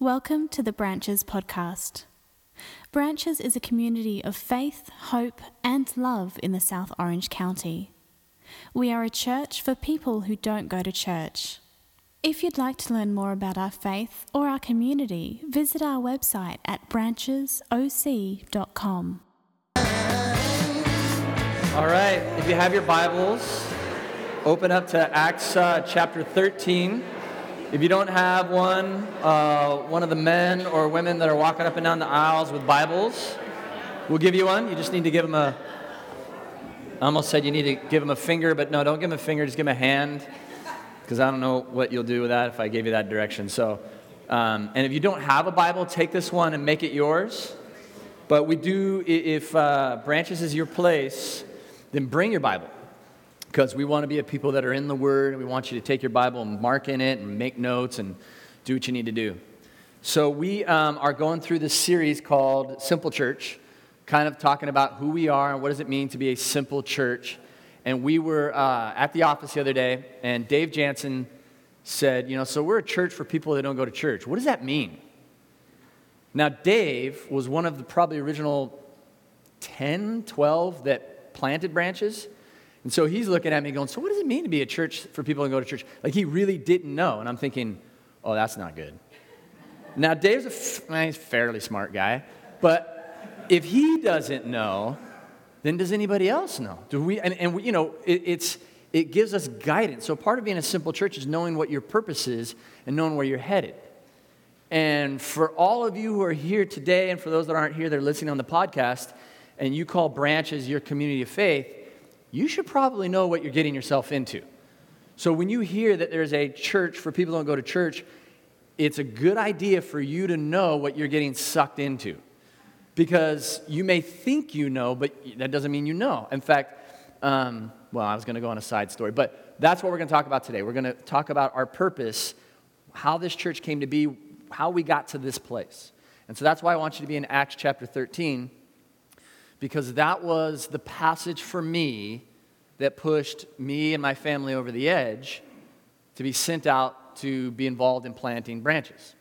Welcome to the Branches podcast. Branches is a community of faith, hope, and love in the South Orange County. We are a church for people who don't go to church. If you'd like to learn more about our faith or our community, visit our website at branchesoc.com. All right, if you have your Bibles, open up to Acts uh, chapter 13. If you don't have one, uh, one of the men or women that are walking up and down the aisles with Bibles, we'll give you one. You just need to give them a, I almost said you need to give them a finger, but no, don't give them a finger, just give them a hand, because I don't know what you'll do with that if I gave you that direction. So, um, and if you don't have a Bible, take this one and make it yours. But we do, if uh, Branches is your place, then bring your Bible because we want to be a people that are in the Word, we want you to take your Bible and mark in it and make notes and do what you need to do. So, we um, are going through this series called Simple Church, kind of talking about who we are and what does it mean to be a simple church. And we were uh, at the office the other day, and Dave Jansen said, You know, so we're a church for people that don't go to church. What does that mean? Now, Dave was one of the probably original 10, 12 that planted branches. And so he's looking at me going, So what does it mean to be a church for people to go to church? Like he really didn't know. And I'm thinking, Oh, that's not good. Now, Dave's a f- eh, he's a fairly smart guy, but if he doesn't know, then does anybody else know? Do we? And, and we, you know, it, it's it gives us guidance. So part of being a simple church is knowing what your purpose is and knowing where you're headed. And for all of you who are here today, and for those that aren't here, that are listening on the podcast, and you call branches your community of faith, you should probably know what you're getting yourself into. So when you hear that there's a church for people who don't go to church, it's a good idea for you to know what you're getting sucked into. Because you may think you know, but that doesn't mean you know. In fact, um, well, I was going to go on a side story, but that's what we're going to talk about today. We're going to talk about our purpose, how this church came to be, how we got to this place. And so that's why I want you to be in Acts chapter 13 because that was the passage for me that pushed me and my family over the edge to be sent out to be involved in planting branches.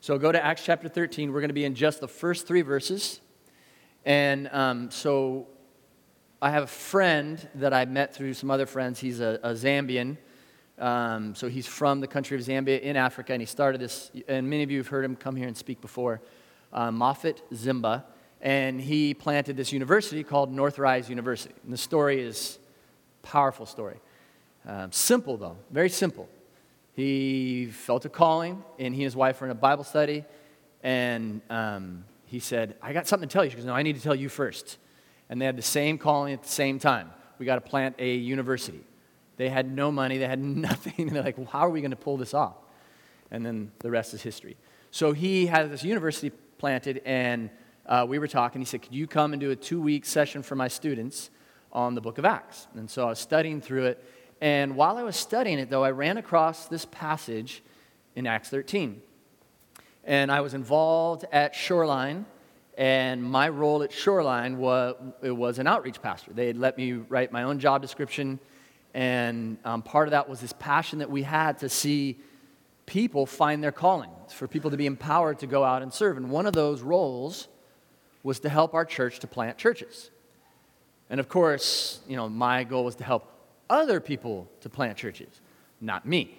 So go to Acts chapter 13. We're going to be in just the first three verses. And um, so I have a friend that I met through some other friends. He's a, a Zambian. Um, so he's from the country of Zambia in Africa, and he started this, and many of you have heard him come here and speak before, uh, Moffat Zimba and he planted this university called Northrise University. And the story is powerful story. Um, simple though, very simple. He felt a calling, and he and his wife were in a Bible study, and um, he said, "I got something to tell you." She goes, "No, I need to tell you first. And they had the same calling at the same time. We got to plant a university. They had no money, they had nothing. And they're like, well, "How are we going to pull this off?" And then the rest is history. So he had this university planted, and uh, we were talking. He said, Could you come and do a two week session for my students on the book of Acts? And so I was studying through it. And while I was studying it, though, I ran across this passage in Acts 13. And I was involved at Shoreline, and my role at Shoreline was, it was an outreach pastor. They had let me write my own job description, and um, part of that was this passion that we had to see people find their calling, for people to be empowered to go out and serve. And one of those roles was to help our church to plant churches. And of course, you know, my goal was to help other people to plant churches, not me.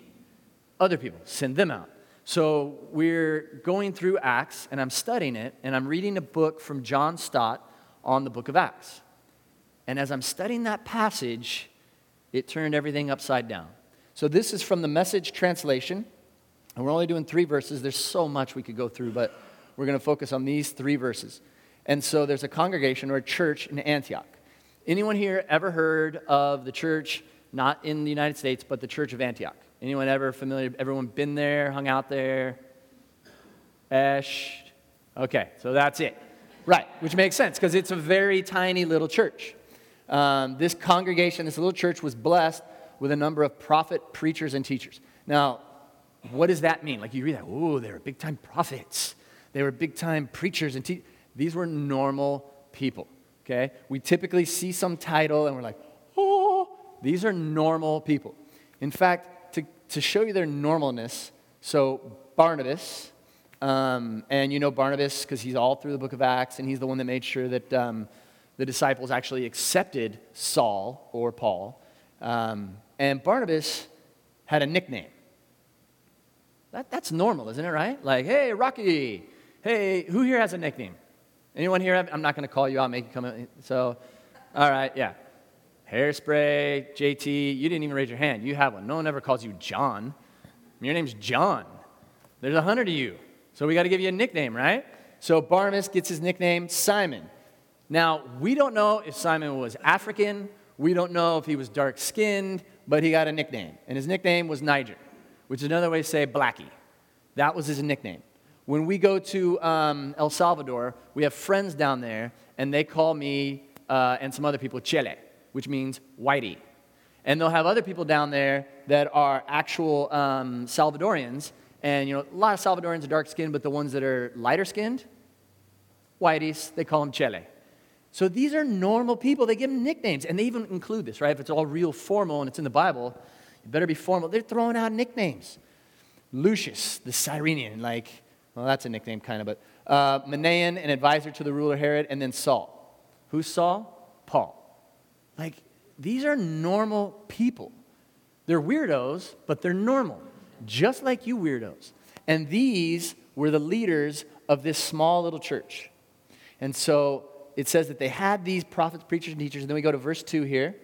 Other people, send them out. So we're going through Acts, and I'm studying it, and I'm reading a book from John Stott on the book of Acts. And as I'm studying that passage, it turned everything upside down. So this is from the message translation, and we're only doing three verses. There's so much we could go through, but we're going to focus on these three verses. And so there's a congregation or a church in Antioch. Anyone here ever heard of the church, not in the United States, but the church of Antioch? Anyone ever familiar? Everyone been there, hung out there? Esh? Okay, so that's it. Right, which makes sense because it's a very tiny little church. Um, this congregation, this little church, was blessed with a number of prophet preachers and teachers. Now, what does that mean? Like you read that, oh, they were big time prophets. They were big time preachers and teachers. These were normal people, okay? We typically see some title and we're like, oh, these are normal people. In fact, to, to show you their normalness, so Barnabas, Um, and you know Barnabas because he's all through the book of Acts, and he's the one that made sure that um, the disciples actually accepted Saul or Paul. Um, and Barnabas had a nickname. That, that's normal, isn't it, right? Like, hey, Rocky. Hey, who here has a nickname? Anyone here? I'm not going to call you out, make you come in. So, all right, yeah. Hairspray, JT, you didn't even raise your hand. You have one. No one ever calls you John. Your name's John. There's a hundred of you. So we got to give you a nickname, right? So Barnabas gets his nickname Simon. Now, we don't know if Simon was African. We don't know if he was dark skinned, but he got a nickname. And his nickname was Niger, which is another way to say Blackie. That was his nickname. When we go to um, El Salvador, we have friends down there, and they call me uh, and some other people Chele, which means whitey. And they'll have other people down there that are actual um, Salvadorians, and you know, a lot of Salvadorans are dark skinned, but the ones that are lighter skinned, whiteys, they call them Chele. So these are normal people. They give them nicknames, and they even include this, right? If it's all real formal and it's in the Bible, it better be formal. They're throwing out nicknames. Lucius, the Cyrenian, like, well, that's a nickname kind of, but uh, Manaen, an advisor to the ruler Herod, and then Saul. Who's Saul? Paul. Like, these are normal people. They're weirdos, but they're normal, just like you weirdos. And these were the leaders of this small little church. And so it says that they had these prophets, preachers, and teachers. And then we go to verse 2 here.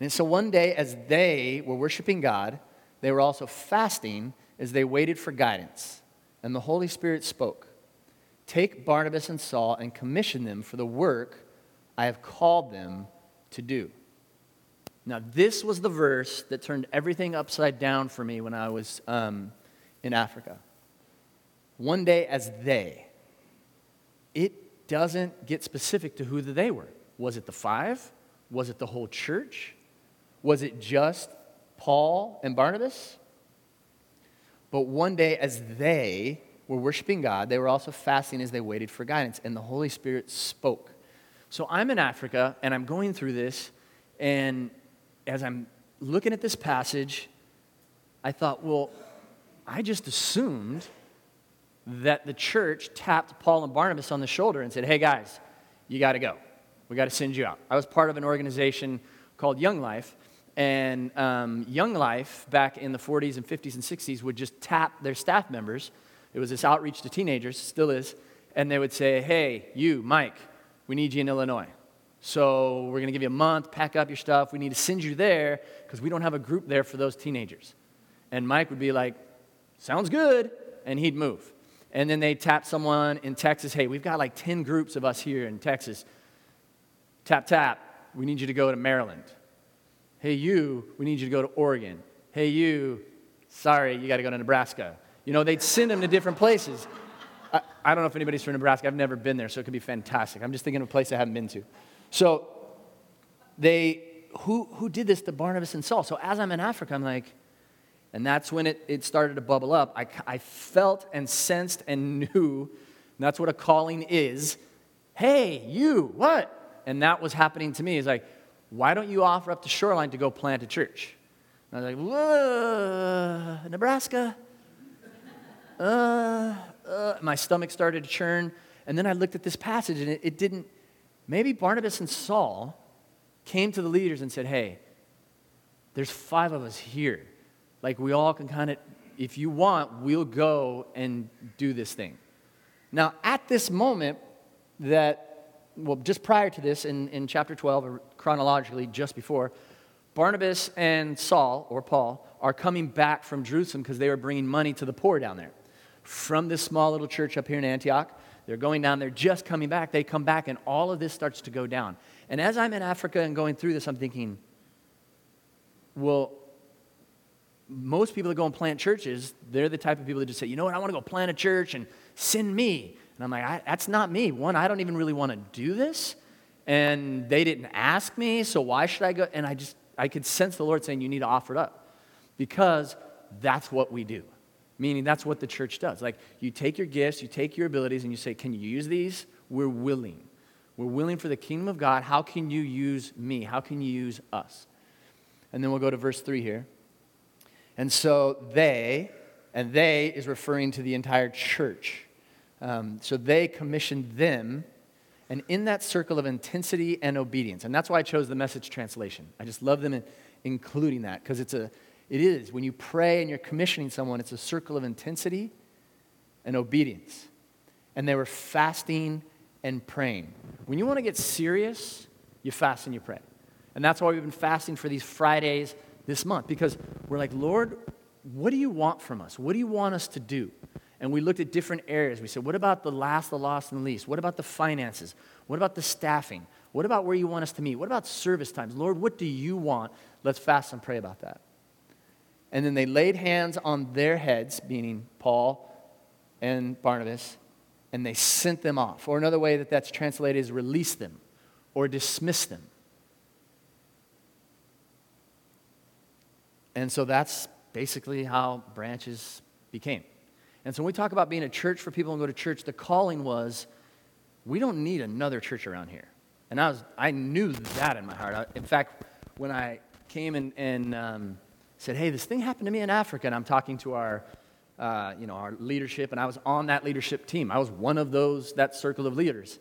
And so one day, as they were worshiping God, they were also fasting as they waited for guidance. And the Holy Spirit spoke Take Barnabas and Saul and commission them for the work I have called them to do. Now, this was the verse that turned everything upside down for me when I was um, in Africa. One day, as they, it doesn't get specific to who the they were. Was it the five? Was it the whole church? Was it just Paul and Barnabas? But one day, as they were worshiping God, they were also fasting as they waited for guidance, and the Holy Spirit spoke. So I'm in Africa, and I'm going through this, and as I'm looking at this passage, I thought, well, I just assumed that the church tapped Paul and Barnabas on the shoulder and said, hey guys, you got to go. We got to send you out. I was part of an organization called Young Life, and um, Young Life back in the 40s and 50s and 60s would just tap their staff members. It was this outreach to teenagers, still is, and they would say, hey, you, Mike, we need you in Illinois. So we're going to give you a month, pack up your stuff. We need to send you there because we don't have a group there for those teenagers. And Mike would be like, sounds good, and he'd move. And then they tap someone in Texas, hey, we've got like 10 groups of us here in Texas. Tap, tap, we need you to go to Maryland. Hey, you, we need you to go to Oregon. Hey, you, sorry, you got to go to Nebraska. You know, they'd send them to different places. I, I don't know if anybody's from Nebraska. I've never been there, so it could be fantastic. I'm just thinking of a place I haven't been to. So they, who, who did this to Barnabas and Saul? So as I'm in Africa, I'm like, and that's when it, it started to bubble up. I, I felt and sensed and knew that's what a calling is. Hey, you, what? And that was happening to me. It's like, why don't you offer up the shoreline to go plant a church? And I was like, Nebraska? Uh, uh. My stomach started to churn. And then I looked at this passage and it, it didn't, maybe Barnabas and Saul came to the leaders and said, hey, there's five of us here like we all can kind of, if you want, we'll go and do this thing. Now, at this moment, that, well, just prior to this, in, in chapter 12, or chronologically just before, Barnabas and Saul, or Paul, are coming back from Jerusalem because they were bringing money to the poor down there. From this small little church up here in Antioch, they're going down there, just coming back. They come back, and all of this starts to go down. And as I'm in Africa and going through this, I'm thinking, well, most people that go and plant churches, they're the type of people that just say, you know what, I want to go plant a church and send me. And I'm like, that's not me. One, I don't even really want to do this. And they didn't ask me, so why should I go? And I just, I could sense the Lord saying, you need to offer it up. Because that's what we do. Meaning that's what the church does. Like, you take your gifts, you take your abilities, and you say, can you use these? We're willing. We're willing for the kingdom of God. How can you use me? How can you use us? And then we'll go to verse 3 here. And so they, And they is referring to the entire church. Um, so they commissioned them, and in that circle of intensity and obedience, and that's why I chose the message translation. I just love them in, including that because it's a, it is when you pray and you're commissioning someone, it's a circle of intensity and obedience. And they were fasting and praying. When you want to get serious, you fast and you pray. And that's why we've been fasting for these Fridays this month because we're like, Lord, what do you want from us? What do you want us to do? And we looked at different areas. We said, what about the last, the lost, and the least? What about the finances? What about the staffing? What about where you want us to meet? What about service times? Lord, what do you want? Let's fast and pray about that. And then they laid hands on their heads, meaning Paul and Barnabas, and they sent them off. Or another way that that's translated is release them or dismiss them. And so that's basically how branches became. And so when we talk about being a church for people and go to church, the calling was we don't need another church around here. And I, was, I knew that in my heart. I, in fact, when I came and, and um, said, hey, this thing happened to me in Africa, and I'm talking to our, uh, you know, our leadership, and I was on that leadership team. I was one of those, that circle of leaders.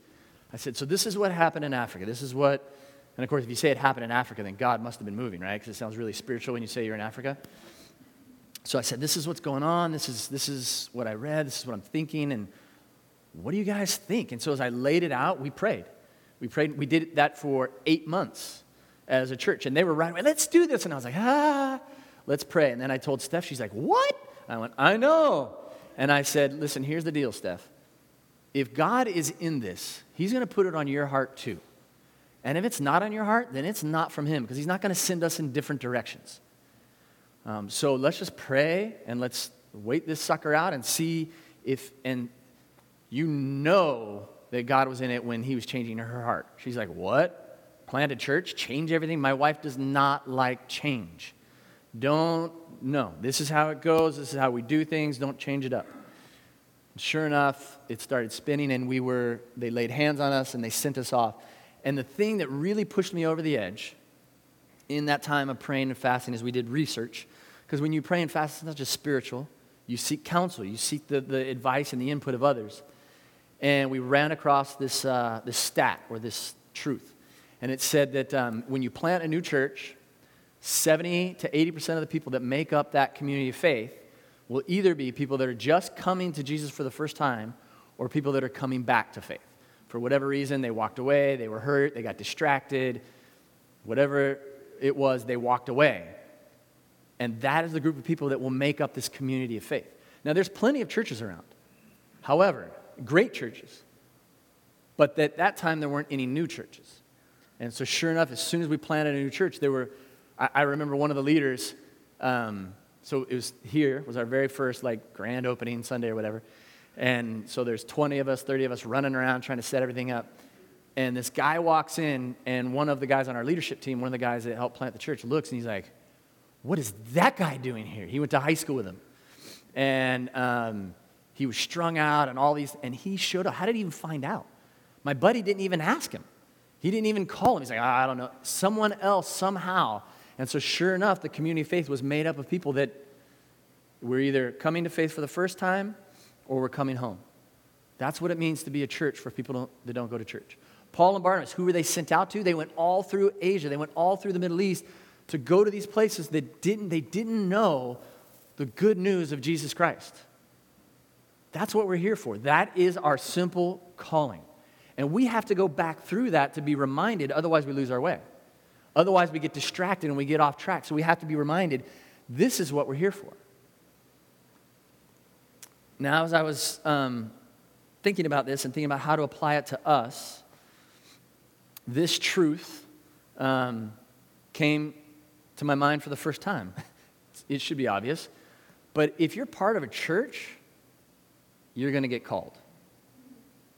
I said, so this is what happened in Africa. This is what and of course, if you say it happened in Africa, then God must have been moving, right? Because it sounds really spiritual when you say you're in Africa. So I said, This is what's going on. This is, this is what I read. This is what I'm thinking. And what do you guys think? And so as I laid it out, we prayed. We prayed. We did that for eight months as a church. And they were right away, let's do this. And I was like, ah, let's pray. And then I told Steph, she's like, what? I went, I know. And I said, listen, here's the deal, Steph. If God is in this, He's going to put it on your heart too. And if it's not on your heart, then it's not from Him because He's not going to send us in different directions. Um, so let's just pray and let's wait this sucker out and see if, and you know that God was in it when He was changing her heart. She's like, What? Plant a church? Change everything? My wife does not like change. Don't, no. This is how it goes. This is how we do things. Don't change it up. Sure enough, it started spinning and we were, they laid hands on us and they sent us off. And the thing that really pushed me over the edge in that time of praying and fasting is we did research. Because when you pray and fast, it's not just spiritual. You seek counsel, you seek the, the advice and the input of others. And we ran across this, uh, this stat or this truth. And it said that um, when you plant a new church, 70 to 80% of the people that make up that community of faith will either be people that are just coming to Jesus for the first time or people that are coming back to faith for whatever reason, they walked away, they were hurt, they got distracted, whatever it was, they walked away. And that is the group of people that will make up this community of faith. Now, there's plenty of churches around. However, great churches. But at that time, there weren't any new churches. And so, sure enough, as soon as we planted a new church, there were, I, I remember one of the leaders, um, so it was here, was our very first like grand opening Sunday or whatever. And so there's 20 of us, 30 of us running around trying to set everything up. And this guy walks in, and one of the guys on our leadership team, one of the guys that helped plant the church, looks and he's like, What is that guy doing here? He went to high school with him. And um, he was strung out and all these, and he showed up. How did he even find out? My buddy didn't even ask him. He didn't even call him. He's like, I don't know. Someone else, somehow. And so, sure enough, the community of faith was made up of people that were either coming to faith for the first time or we're coming home. That's what it means to be a church for people that don't go to church. Paul and Barnabas, who were they sent out to? They went all through Asia, they went all through the Middle East to go to these places that didn't, they didn't know the good news of Jesus Christ. That's what we're here for. That is our simple calling. And we have to go back through that to be reminded, otherwise, we lose our way. Otherwise, we get distracted and we get off track. So we have to be reminded this is what we're here for. Now, as I was um, thinking about this and thinking about how to apply it to us, this truth um, came to my mind for the first time. it should be obvious. But if you're part of a church, you're going to get called.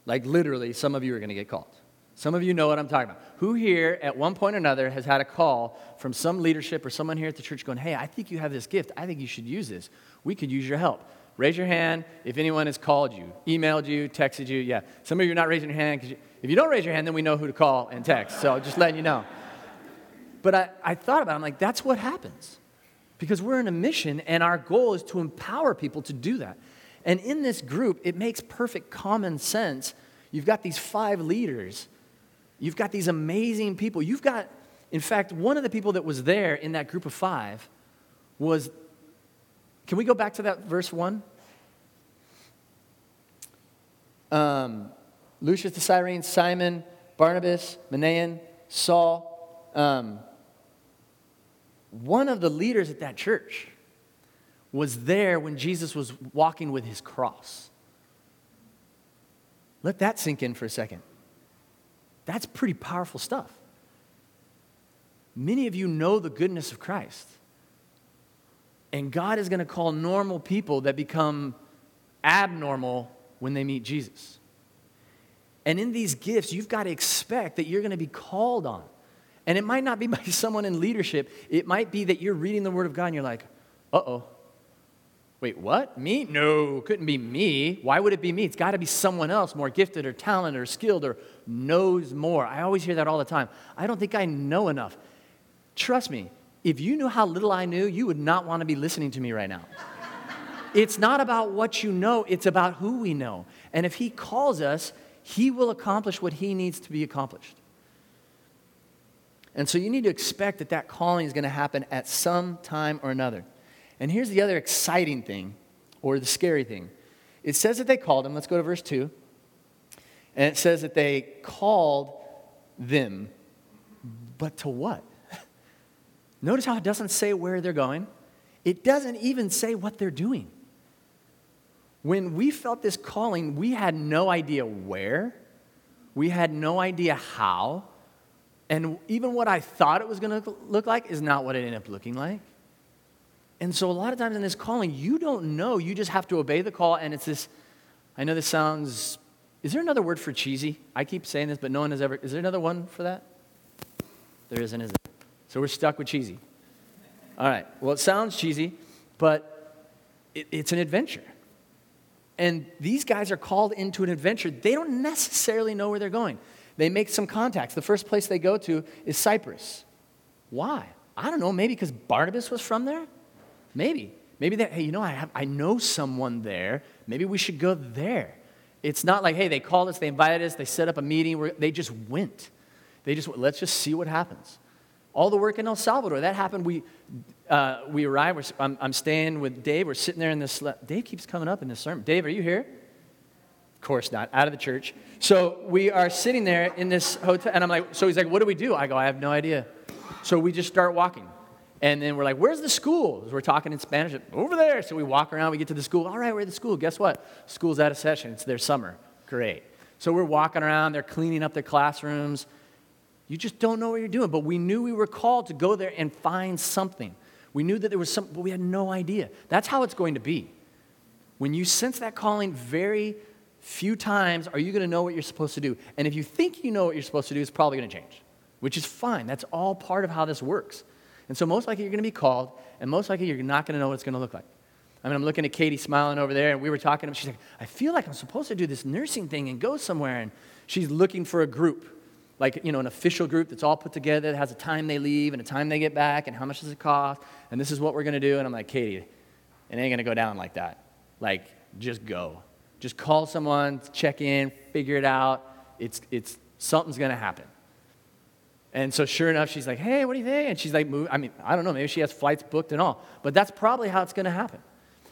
Like literally, some of you are going to get called. Some of you know what I'm talking about. Who here, at one point or another, has had a call from some leadership or someone here at the church going, Hey, I think you have this gift. I think you should use this. We could use your help. Raise your hand if anyone has called you, emailed you, texted you. Yeah, some of you are not raising your hand because if you don't raise your hand, then we know who to call and text. So just letting you know. But I, I thought about it. I'm like, that's what happens. because we're in a mission and our goal is to empower people to do that. And in this group, it makes perfect common sense. You've got these five leaders, you've got these amazing people. You've got, in fact, one of the people that was there in that group of five was, can we go back to that verse one? Um, Lucius the Cyrene, Simon, Barnabas, Manaen, Saul. Um, one of the leaders at that church was there when Jesus was walking with his cross. Let that sink in for a second. That's pretty powerful stuff. Many of you know the goodness of Christ. And God is going to call normal people that become abnormal when they meet Jesus. And in these gifts, you've got to expect that you're going to be called on. And it might not be by someone in leadership, it might be that you're reading the Word of God and you're like, uh oh. Wait, what? Me? No, couldn't be me. Why would it be me? It's got to be someone else more gifted or talented or skilled or knows more. I always hear that all the time. I don't think I know enough. Trust me, if you knew how little I knew, you would not want to be listening to me right now. it's not about what you know, it's about who we know. And if He calls us, He will accomplish what He needs to be accomplished. And so you need to expect that that calling is going to happen at some time or another. And here's the other exciting thing, or the scary thing. It says that they called him. Let's go to verse 2. And it says that they called them, but to what? Notice how it doesn't say where they're going, it doesn't even say what they're doing. When we felt this calling, we had no idea where, we had no idea how, and even what I thought it was going to look like is not what it ended up looking like. And so, a lot of times in this calling, you don't know. You just have to obey the call. And it's this I know this sounds, is there another word for cheesy? I keep saying this, but no one has ever, is there another one for that? There isn't, is it? So, we're stuck with cheesy. All right. Well, it sounds cheesy, but it, it's an adventure. And these guys are called into an adventure. They don't necessarily know where they're going. They make some contacts. The first place they go to is Cyprus. Why? I don't know. Maybe because Barnabas was from there? Maybe. Maybe that, hey, you know, I, have, I know someone there. Maybe we should go there. It's not like, hey, they called us, they invited us, they set up a meeting. Where they just went. They just, let's just see what happens. All the work in El Salvador, that happened. We, uh, we arrived. I'm, I'm, staying with Dave. We're sitting there in this. Dave keeps coming up in this sermon. Dave, are you here? Course not, out of the church. So we are sitting there in this hotel, and I'm like, so he's like, what do we do? I go, I have no idea. So we just start walking. And then we're like, where's the school? We're talking in Spanish, over there. So we walk around, we get to the school. All right, we're at the school. Guess what? School's out of session. It's their summer. Great. So we're walking around, they're cleaning up their classrooms. You just don't know what you're doing. But we knew we were called to go there and find something. We knew that there was something, but we had no idea. That's how it's going to be. When you sense that calling very few times are you going to know what you're supposed to do. And if you think you know what you're supposed to do, it's probably going to change, which is fine. That's all part of how this works. And so, most likely, you're going to be called, and most likely, you're not going to know what it's going to look like. I mean, I'm looking at Katie smiling over there, and we were talking. She's like, I feel like I'm supposed to do this nursing thing and go somewhere. And she's looking for a group, like, you know, an official group that's all put together, that has a time they leave and a time they get back, and how much does it cost, and this is what we're going to do. And I'm like, Katie, it ain't going to go down like that. Like, just go. Just call someone, check in, figure it out. It's, it's, something's going to happen. And so, sure enough, she's like, hey, what do you think? And she's like, Move. I mean, I don't know, maybe she has flights booked and all. But that's probably how it's going to happen.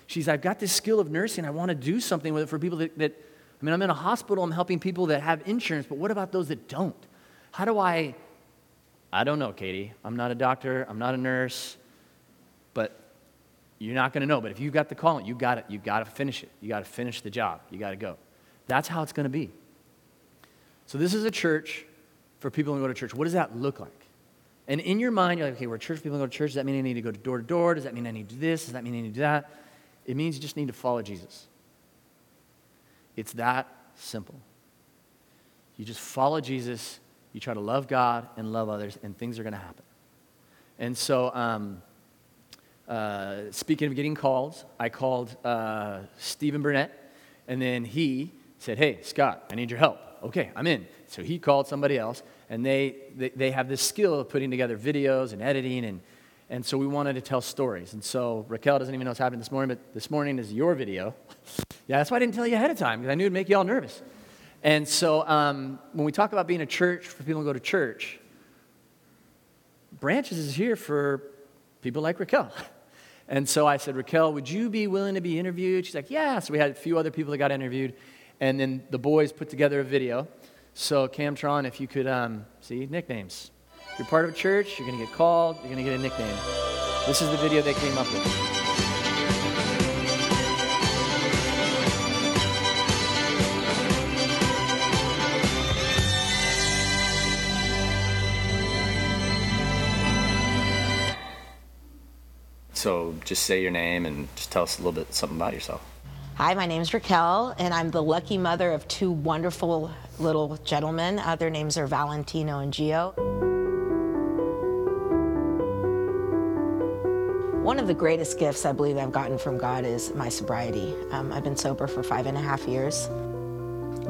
She's, I've got this skill of nursing. I want to do something with it for people that, that, I mean, I'm in a hospital, I'm helping people that have insurance, but what about those that don't? How do I, I don't know, Katie. I'm not a doctor, I'm not a nurse, but you're not going to know. But if you've got the calling, you got it. You got to finish it. You got to finish the job. You got to go. That's how it's going to be. So this is a church for people who go to church. What does that look like? And in your mind, you're like, okay, we're church people who go to church. Does that mean I need to go door to door? Does that mean I need to do this? Does that mean I need to do that? It means you just need to follow Jesus. It's that simple. You just follow Jesus, you try to love God and love others, and things are going to happen. And so, um, uh, speaking of getting calls, I called uh, Stephen Burnett, and then he said, Hey, Scott, I need your help. Okay, I'm in. So he called somebody else, and they, they, they have this skill of putting together videos and editing, and, And so we wanted to tell stories. And so Raquel doesn't even know what's happening this morning, but this morning is your video. yeah, that's why I didn't tell you ahead of time, because I knew it'd make you all nervous. And so um, when we talk about being a church for people who go to church, Branches is here for people like Raquel. And so I said, Raquel, would you be willing to be interviewed? She's like, yeah. So we had a few other people that got interviewed. And then the boys put together a video. So, Camtron, if you could um, see nicknames. If you're part of a church, you're going to get called, you're going to get a nickname. This is the video they came up with. Just say your name and just tell us a little bit something about yourself. Hi, my name is Raquel, and I'm the lucky mother of two wonderful little gentlemen. Uh, their names are Valentino and Gio. One of the greatest gifts I believe I've gotten from God is my sobriety. Um, I've been sober for five and a half years.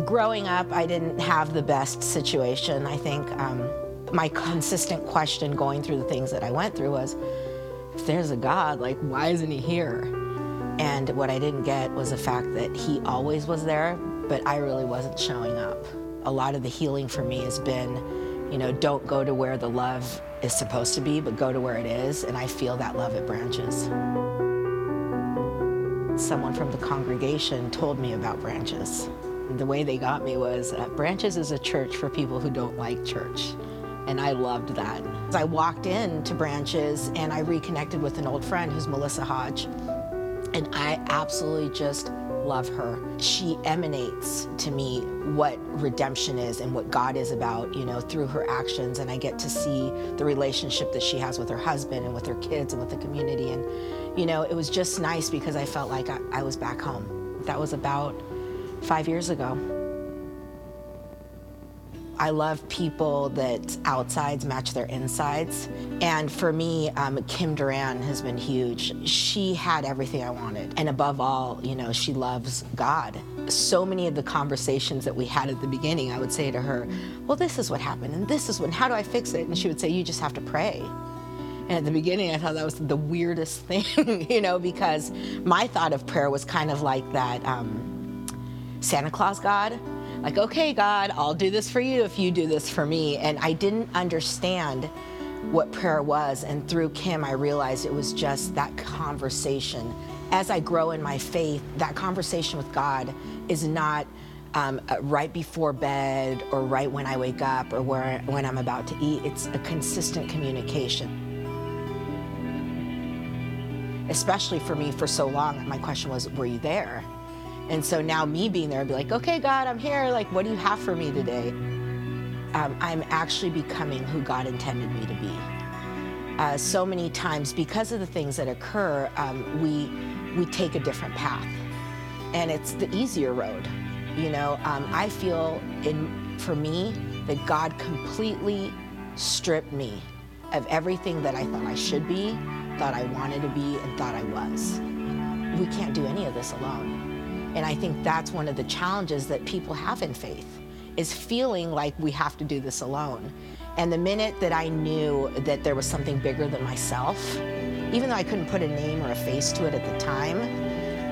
Growing up, I didn't have the best situation. I think um, my consistent question going through the things that I went through was, if there's a God, like, why isn't he here? And what I didn't get was the fact that he always was there, but I really wasn't showing up. A lot of the healing for me has been, you know, don't go to where the love is supposed to be, but go to where it is. And I feel that love at Branches. Someone from the congregation told me about Branches. The way they got me was uh, Branches is a church for people who don't like church and I loved that. I walked into Branches and I reconnected with an old friend who's Melissa Hodge, and I absolutely just love her. She emanates to me what redemption is and what God is about, you know, through her actions. And I get to see the relationship that she has with her husband and with her kids and with the community. And, you know, it was just nice because I felt like I, I was back home. That was about five years ago. I love people that outsides match their insides. And for me, um, Kim Duran has been huge. She had everything I wanted. And above all, you know, she loves God. So many of the conversations that we had at the beginning, I would say to her, Well, this is what happened, and this is what, how do I fix it? And she would say, You just have to pray. And at the beginning, I thought that was the weirdest thing, you know, because my thought of prayer was kind of like that um, Santa Claus God like, okay, God, I'll do this for you if you do this for me. And I didn't understand what prayer was. And through Kim, I realized it was just that conversation. As I grow in my faith, that conversation with God is not um, uh, right before bed or right when I wake up or where, when I'm about to eat. It's a consistent communication. Especially for me, for so long, my question was, Were you there? And so now me being there, I'd be like, okay, God, I'm here. Like, what do you have for me today? Um, I'm actually becoming who God intended me to be. Uh, so many times, because of the things that occur, um, we we take a different path, and it's the easier road. You know, um, I feel in for me that God completely stripped me of everything that I thought I should be, thought I wanted to be, and thought I was. We can't do any of this alone. And I think that's one of the challenges that people have in faith is feeling like we have to do this alone. And the minute that I knew that there was something bigger than myself, even though I couldn't put a name or a face to it at the time,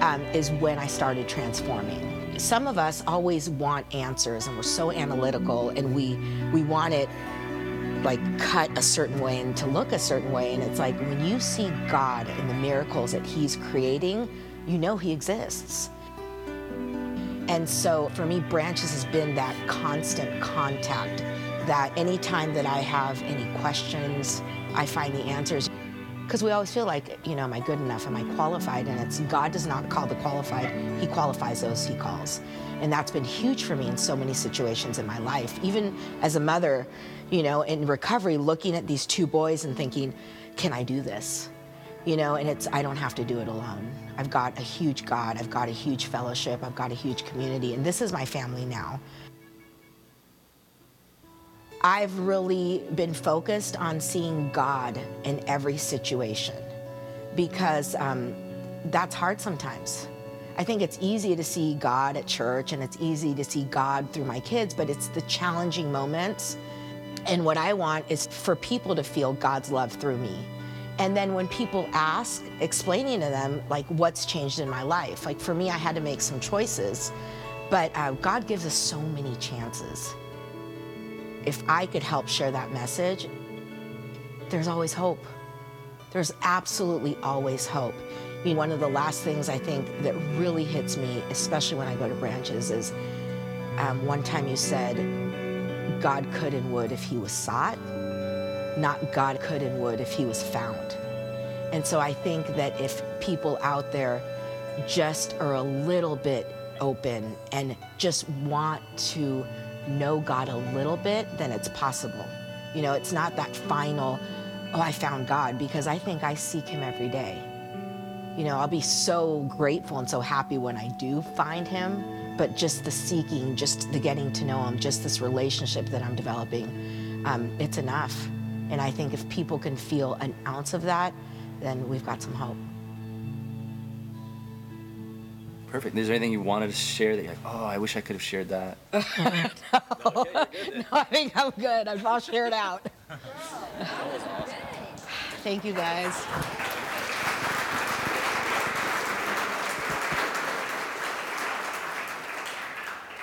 um, is when I started transforming. Some of us always want answers and we're so analytical and we, we want it like cut a certain way and to look a certain way. And it's like when you see God and the miracles that He's creating, you know He exists. And so for me, Branches has been that constant contact that anytime that I have any questions, I find the answers. Because we always feel like, you know, am I good enough? Am I qualified? And it's God does not call the qualified, He qualifies those He calls. And that's been huge for me in so many situations in my life. Even as a mother, you know, in recovery, looking at these two boys and thinking, can I do this? You know, and it's, I don't have to do it alone. I've got a huge God, I've got a huge fellowship, I've got a huge community, and this is my family now. I've really been focused on seeing God in every situation because um, that's hard sometimes. I think it's easy to see God at church and it's easy to see God through my kids, but it's the challenging moments. And what I want is for people to feel God's love through me And then when people ask, explaining to them like what's changed in my life. Like for me, I had to make some choices, but uh, God gives us so many chances. If I could help share that message, there's always hope. There's absolutely always hope. I mean, one of the last things I think that really hits me, especially when I go to branches, is um, one time you said, God could and would if he was sought, not God could and would if he was found. And so I think that if people out there just are a little bit open and just want to know God a little bit, then it's possible. You know, it's not that final, oh, I found God, because I think I seek him every day. You know, I'll be so grateful and so happy when I do find him, but just the seeking, just the getting to know him, just this relationship that I'm developing, um, it's enough. And I think if people can feel an ounce of that, then we've got some hope. Perfect. Is there anything you wanted to share that you're like, oh, I wish I could have shared that? no, no, I think I'm good. I'll share it out. Thank you, guys.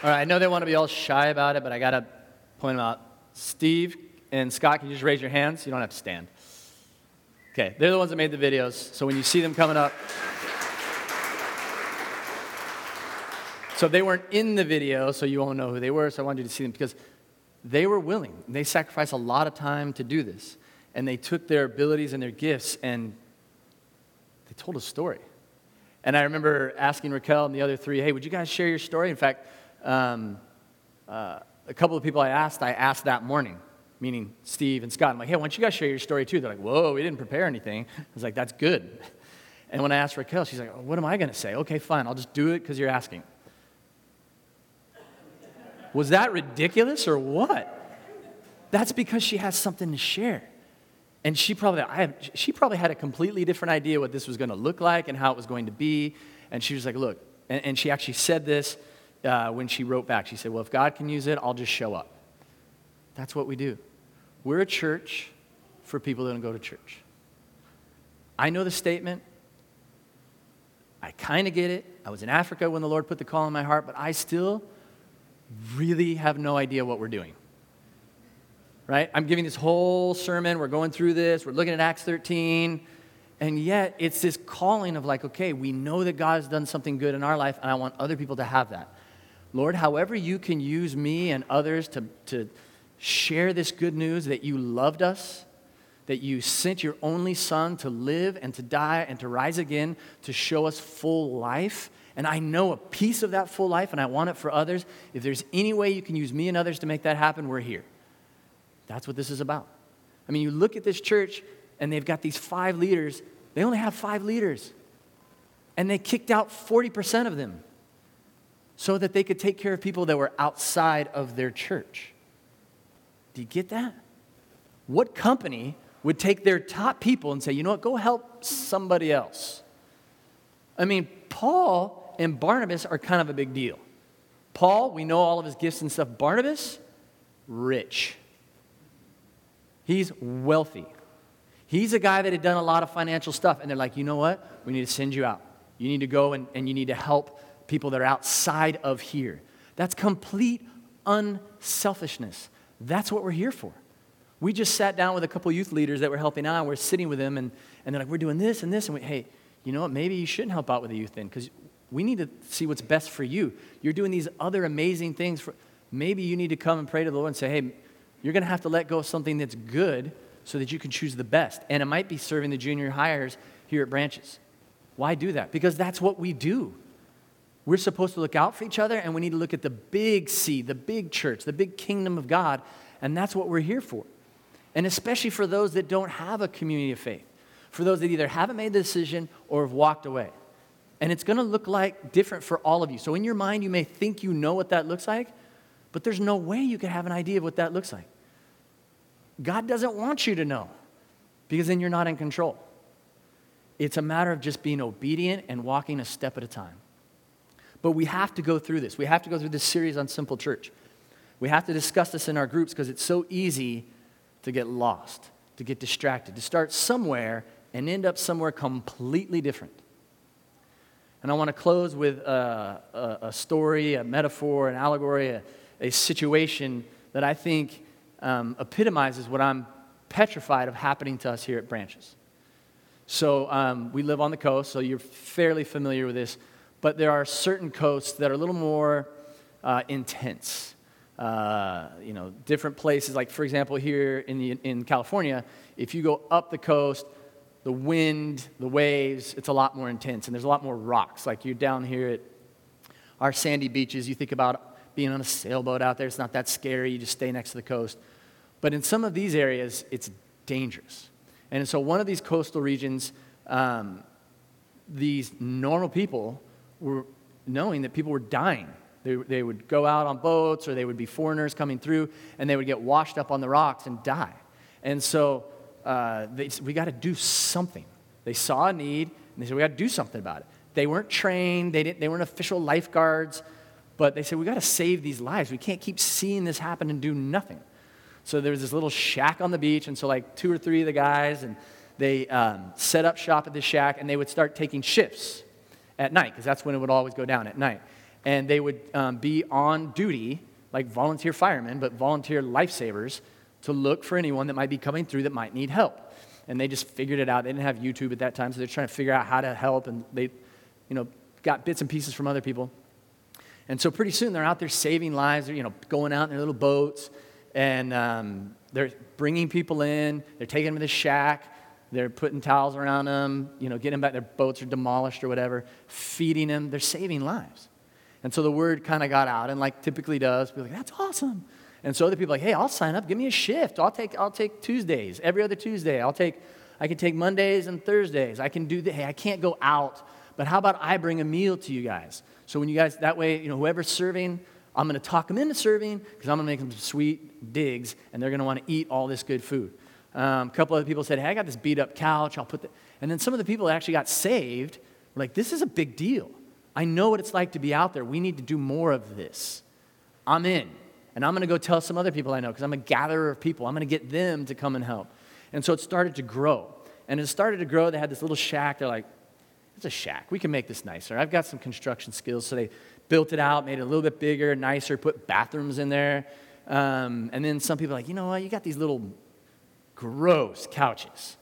All right, I know they want to be all shy about it, but I got to point them out. Steve and Scott, can you just raise your hands? You don't have to stand. Okay, they're the ones that made the videos, so when you see them coming up, so they weren't in the video, so you won't know who they were, so I wanted you to see them because they were willing. They sacrificed a lot of time to do this, and they took their abilities and their gifts and they told a story. And I remember asking Raquel and the other three, hey, would you guys share your story? In fact, um, uh, a couple of people I asked, I asked that morning, meaning Steve and Scott. I'm like, hey, why don't you guys share your story too? They're like, whoa, we didn't prepare anything. I was like, that's good. And when I asked Raquel, she's like, what am I going to say? Okay, fine, I'll just do it because you're asking. Was that ridiculous or what? That's because she has something to share. And she probably, have, she probably had a completely different idea what this was going to look like and how it was going to be. And she was like, look, and, and she actually said this uh, when she wrote back. She said, Well, if God can use it, I'll just show up. That's what we do. We're a church for people that don't go to church. I know the statement. I kind of get it. I was in Africa when the Lord put the call in my heart, but I still really have no idea what we're doing. Right? I'm giving this whole sermon. We're going through this. We're looking at Acts 13. And yet, it's this calling of like, okay, we know that God has done something good in our life, and I want other people to have that. Lord, however you can use me and others to, to share this good news that you loved us, that you sent your only son to live and to die and to rise again to show us full life. And I know a piece of that full life and I want it for others. If there's any way you can use me and others to make that happen, we're here. That's what this is about. I mean, you look at this church and they've got these five leaders. They only have five leaders. And they kicked out 40% of them so that they could take care of people that were outside of their church. Do you get that? What company would take their top people and say, you know what, go help somebody else? I mean, Paul and Barnabas are kind of a big deal. Paul, we know all of his gifts and stuff. Barnabas, rich. He's wealthy. He's a guy that had done a lot of financial stuff. And they're like, you know what? We need to send you out. You need to go and, and you need to help people that are outside of here. That's complete unselfishness. That's what we're here for. We just sat down with a couple youth leaders that were helping out. We're sitting with them, and, and they're like, we're doing this and this. And we, hey, you know what? Maybe you shouldn't help out with the youth then, because we need to see what's best for you. You're doing these other amazing things. For, maybe you need to come and pray to the Lord and say, hey, you're going to have to let go of something that's good so that you can choose the best. And it might be serving the junior hires here at Branches. Why do that? Because that's what we do. We're supposed to look out for each other, and we need to look at the big C, the big church, the big kingdom of God, and that's what we're here for. And especially for those that don't have a community of faith, for those that either haven't made the decision or have walked away. And it's going to look like different for all of you. So in your mind, you may think you know what that looks like, but there's no way you can have an idea of what that looks like. God doesn't want you to know because then you're not in control. It's a matter of just being obedient and walking a step at a time. But we have to go through this. We have to go through this series on simple church. We have to discuss this in our groups because it's so easy to get lost, to get distracted, to start somewhere and end up somewhere completely different. And I want to close with a, a, a story, a metaphor, an allegory, a, a situation that I think um, epitomizes what I'm petrified of happening to us here at Branches. So um, we live on the coast, so you're fairly familiar with this, but there are certain coasts that are a little more uh, intense. Uh, you know, different places, like for example, here in, the, in California, if you go up the coast, the wind, the waves, it's a lot more intense, and there's a lot more rocks. Like you're down here at our sandy beaches, you think about being on a sailboat out there, it's not that scary, you just stay next to the coast. But in some of these areas, it's dangerous. And so, one of these coastal regions, um, these normal people were knowing that people were dying. They, they would go out on boats or they would be foreigners coming through and they would get washed up on the rocks and die. And so, uh, they, we got to do something. They saw a need and they said, we got to do something about it. They weren't trained, they, didn't, they weren't official lifeguards, but they said, we got to save these lives. We can't keep seeing this happen and do nothing. So there was this little shack on the beach, and so like two or three of the guys, and they um, set up shop at this shack, and they would start taking shifts at night, because that's when it would always go down at night. And they would um, be on duty, like volunteer firemen, but volunteer lifesavers, to look for anyone that might be coming through that might need help. And they just figured it out. They didn't have YouTube at that time, so they're trying to figure out how to help, and they, you know, got bits and pieces from other people. And so pretty soon they're out there saving lives. They're, you know, going out in their little boats and um, they're bringing people in. They're taking them to the shack. They're putting towels around them, you know, getting back. Their boats are demolished or whatever, feeding them. They're saving lives. And so the word kind of got out, and like typically does, people like, that's awesome. And so other people like, hey, I'll sign up. Give me a shift. I'll take, I'll take Tuesdays, every other Tuesday. I'll take, I can take Mondays and Thursdays. I can do the, hey, I can't go out, but how about I bring a meal to you guys? So when you guys, that way, you know, whoever's serving, I'm going to talk them into serving because I'm going to make them sweet digs and they're going to want to eat all this good food. Um, a couple other people said, Hey, I got this beat up couch. I'll put that. And then some of the people that actually got saved like, This is a big deal. I know what it's like to be out there. We need to do more of this. I'm in. And I'm going to go tell some other people I know because I'm a gatherer of people. I'm going to get them to come and help. And so it started to grow. And it started to grow. They had this little shack. They're like, it's a shack. We can make this nicer. I've got some construction skills. So they built it out, made it a little bit bigger, nicer, put bathrooms in there. Um, and then some people like, you know what, you got these little gross couches.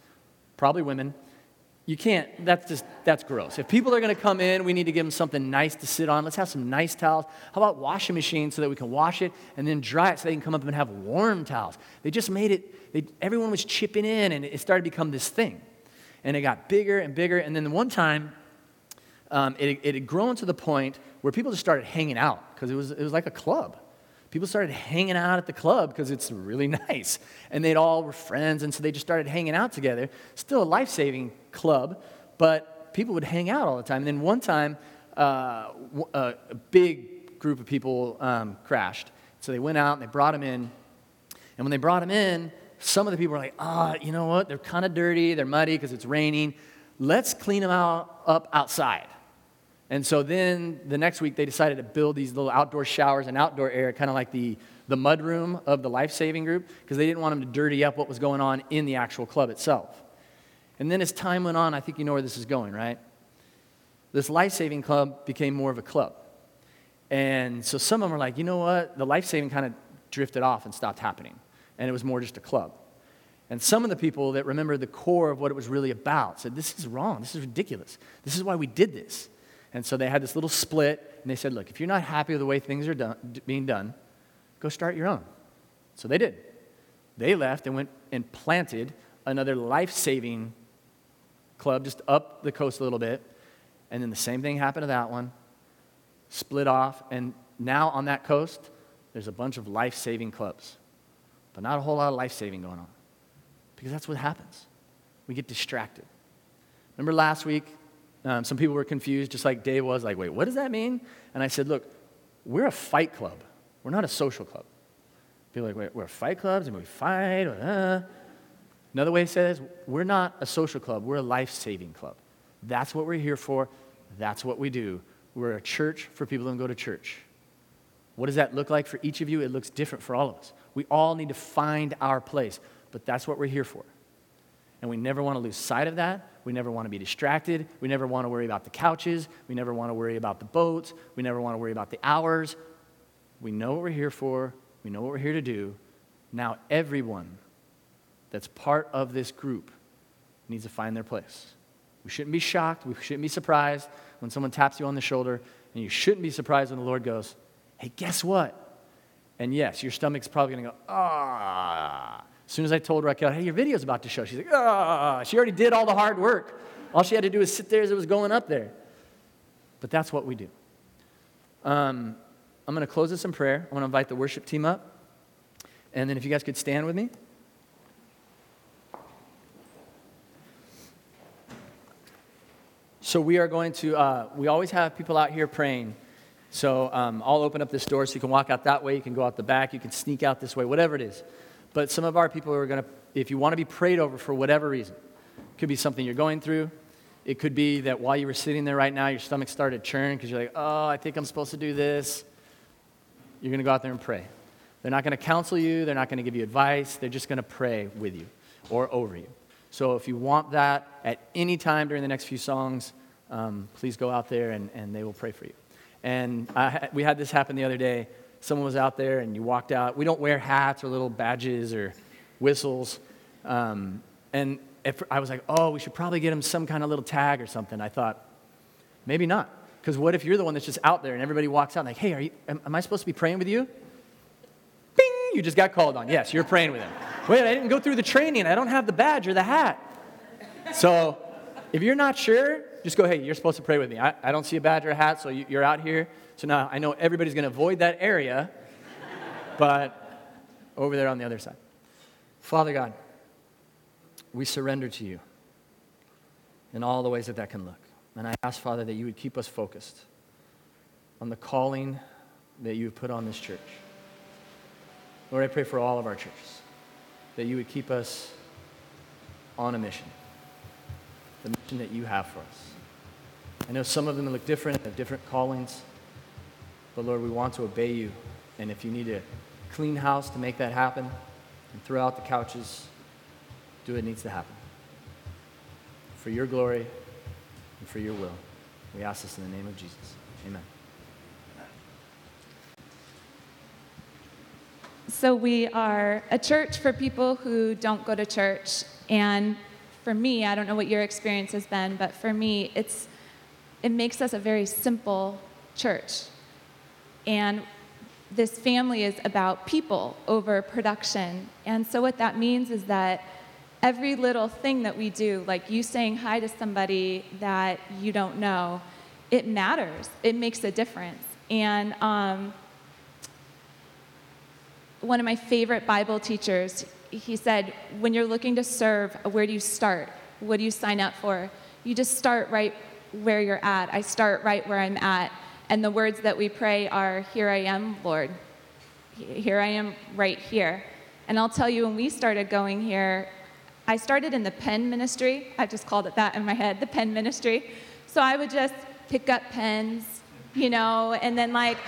Probably women. You can't, that's just, that's gross. If people are gonna come in, we need to give them something nice to sit on. Let's have some nice towels. How about washing machines so that we can wash it and then dry it so they can come up and have warm towels? They just made it, they, everyone was chipping in and it started to become this thing. And it got bigger and bigger. And then the one time, um, it, it had grown to the point where people just started hanging out because it was, it was like a club. People started hanging out at the club because it's really nice. And they'd all were friends, and so they just started hanging out together. Still a life saving club, but people would hang out all the time. And then one time, uh, a, big group of people um, crashed. So they went out and they brought them in. And when they brought them in, some of the people were like, ah, oh, you know what? They're kind of dirty, they're muddy because it's raining. Let's clean them out, up outside. And so then the next week, they decided to build these little outdoor showers and outdoor area, kind of like the, the mud room of the life saving group, because they didn't want them to dirty up what was going on in the actual club itself. And then as time went on, I think you know where this is going, right? This life saving club became more of a club. And so some of them are like, you know what? The life saving kind of drifted off and stopped happening. And it was more just a club. And some of the people that remembered the core of what it was really about said, This is wrong. This is ridiculous. This is why we did this. And so they had this little split, and they said, Look, if you're not happy with the way things are done, being done, go start your own. So they did. They left and went and planted another life saving club just up the coast a little bit. And then the same thing happened to that one, split off. And now on that coast, there's a bunch of life saving clubs, but not a whole lot of life saving going on because that's what happens. We get distracted. Remember last week, um, some people were confused, just like Dave was, like, wait, what does that mean? And I said, look, we're a fight club. We're not a social club. People are like, wait, we're fight clubs and we fight. Uh. Another way to say this, we're not a social club. We're a life saving club. That's what we're here for. That's what we do. We're a church for people who don't go to church. What does that look like for each of you? It looks different for all of us. We all need to find our place, but that's what we're here for. And we never want to lose sight of that. We never want to be distracted. We never want to worry about the couches. We never want to worry about the boats. We never want to worry about the hours. We know what we're here for. We know what we're here to do. Now, everyone that's part of this group needs to find their place. We shouldn't be shocked. We shouldn't be surprised when someone taps you on the shoulder. And you shouldn't be surprised when the Lord goes, hey, guess what? And yes, your stomach's probably going to go, ah. As soon as I told Raquel, hey, your video's about to show, she's like, ah. She already did all the hard work. All she had to do was sit there as it was going up there. But that's what we do. Um, I'm going to close this in prayer. I want to invite the worship team up. And then if you guys could stand with me. So we are going to, uh, we always have people out here praying. So um, I'll open up this door so you can walk out that way. You can go out the back. You can sneak out this way, whatever it is. But some of our people are going to, if you want to be prayed over for whatever reason, it could be something you're going through. It could be that while you were sitting there right now, your stomach started to churn because you're like, oh, I think I'm supposed to do this. You're going to go out there and pray. They're not going to counsel you, they're not going to give you advice, they're just going to pray with you or over you. So if you want that at any time during the next few songs, um, please go out there and, and they will pray for you. And I, we had this happen the other day. Someone was out there and you walked out. We don't wear hats or little badges or whistles. Um, and if, I was like, oh, we should probably get him some kind of little tag or something. I thought, maybe not. Because what if you're the one that's just out there and everybody walks out and like, hey, are you, am, am I supposed to be praying with you? Bing! You just got called on. Yes, you're praying with him. Wait, I didn't go through the training. I don't have the badge or the hat. So if you're not sure, just go, hey, you're supposed to pray with me. I, I don't see a badge or a hat, so you, you're out here. So now I know everybody's going to avoid that area, but over there on the other side. Father God, we surrender to you in all the ways that that can look. And I ask, Father, that you would keep us focused on the calling that you've put on this church. Lord, I pray for all of our churches that you would keep us on a mission, the mission that you have for us. I know some of them look different, have different callings, but Lord, we want to obey you. And if you need a clean house to make that happen and throw out the couches, do what needs to happen. For your glory and for your will. We ask this in the name of Jesus. Amen. So, we are a church for people who don't go to church. And for me, I don't know what your experience has been, but for me, it's, it makes us a very simple church. And this family is about people over production. And so, what that means is that every little thing that we do, like you saying hi to somebody that you don't know, it matters. It makes a difference. And um, one of my favorite Bible teachers, he said, when you're looking to serve, where do you start? What do you sign up for? You just start right where you're at. I start right where I'm at. And the words that we pray are, Here I am, Lord. Here I am right here. And I'll tell you, when we started going here, I started in the pen ministry. I just called it that in my head, the pen ministry. So I would just pick up pens, you know, and then like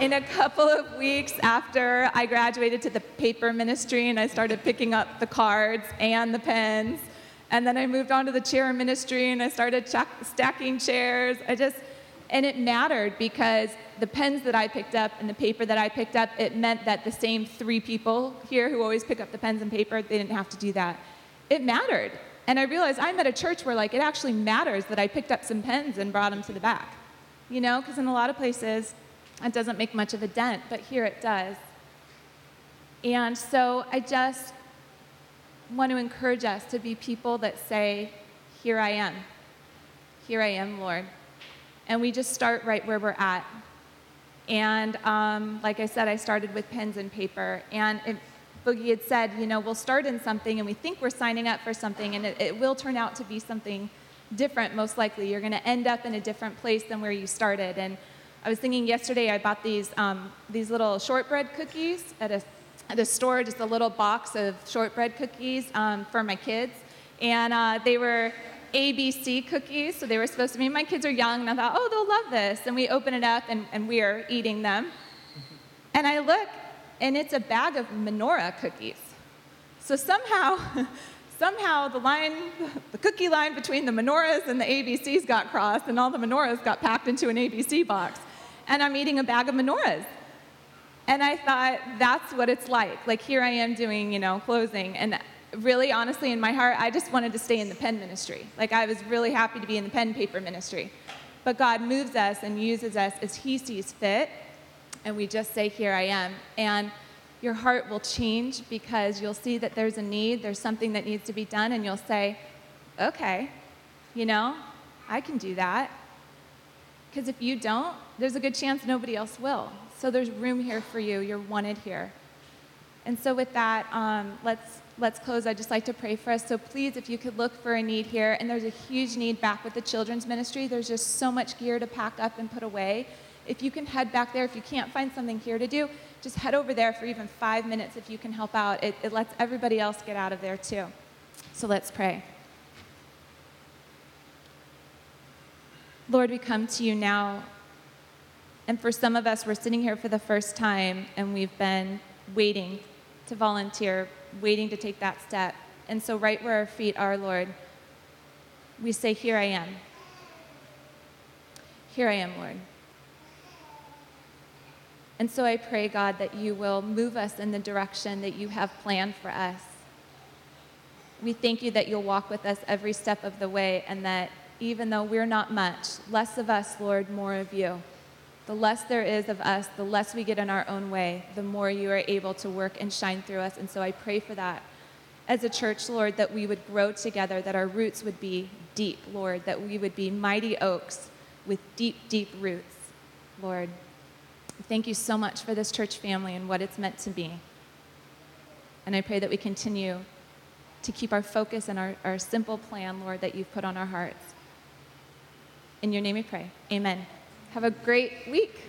in a couple of weeks after I graduated to the paper ministry and I started picking up the cards and the pens. And then I moved on to the chair ministry and I started ch- stacking chairs. I just, and it mattered because the pens that I picked up and the paper that I picked up, it meant that the same three people here who always pick up the pens and paper, they didn't have to do that. It mattered. And I realized I'm at a church where like it actually matters that I picked up some pens and brought them to the back. You know, because in a lot of places it doesn't make much of a dent, but here it does. And so I just want to encourage us to be people that say, Here I am. Here I am, Lord. And we just start right where we're at. And um, like I said, I started with pens and paper. And it, Boogie had said, you know, we'll start in something and we think we're signing up for something, and it, it will turn out to be something different, most likely. You're going to end up in a different place than where you started. And I was thinking yesterday, I bought these, um, these little shortbread cookies at a, at a store, just a little box of shortbread cookies um, for my kids. And uh, they were ABC cookies, so they were supposed to be, my kids are young, and I thought, oh, they'll love this. And we open it up, and, and we're eating them. And I look, and it's a bag of menorah cookies. So somehow, somehow the line, the cookie line between the menorahs and the ABCs got crossed, and all the menorahs got packed into an ABC box. And I'm eating a bag of menorahs. And I thought, that's what it's like. Like, here I am doing, you know, closing. And really, honestly, in my heart, I just wanted to stay in the pen ministry. Like, I was really happy to be in the pen paper ministry. But God moves us and uses us as He sees fit. And we just say, Here I am. And your heart will change because you'll see that there's a need, there's something that needs to be done, and you'll say, Okay, you know, I can do that. Because if you don't, there's a good chance nobody else will. So there's room here for you. You're wanted here. And so with that, um, let's let's close. I'd just like to pray for us. So please, if you could look for a need here, and there's a huge need back with the children's ministry. There's just so much gear to pack up and put away. If you can head back there, if you can't find something here to do, just head over there for even five minutes if you can help out. It, it lets everybody else get out of there too. So let's pray. Lord, we come to you now. And for some of us, we're sitting here for the first time and we've been waiting to volunteer, waiting to take that step. And so, right where our feet are, Lord, we say, Here I am. Here I am, Lord. And so I pray, God, that you will move us in the direction that you have planned for us. We thank you that you'll walk with us every step of the way, and that even though we're not much, less of us, Lord, more of you. The less there is of us, the less we get in our own way, the more you are able to work and shine through us. And so I pray for that as a church, Lord, that we would grow together, that our roots would be deep, Lord, that we would be mighty oaks with deep, deep roots, Lord. Thank you so much for this church family and what it's meant to be. And I pray that we continue to keep our focus and our, our simple plan, Lord, that you've put on our hearts. In your name we pray. Amen. Have a great week.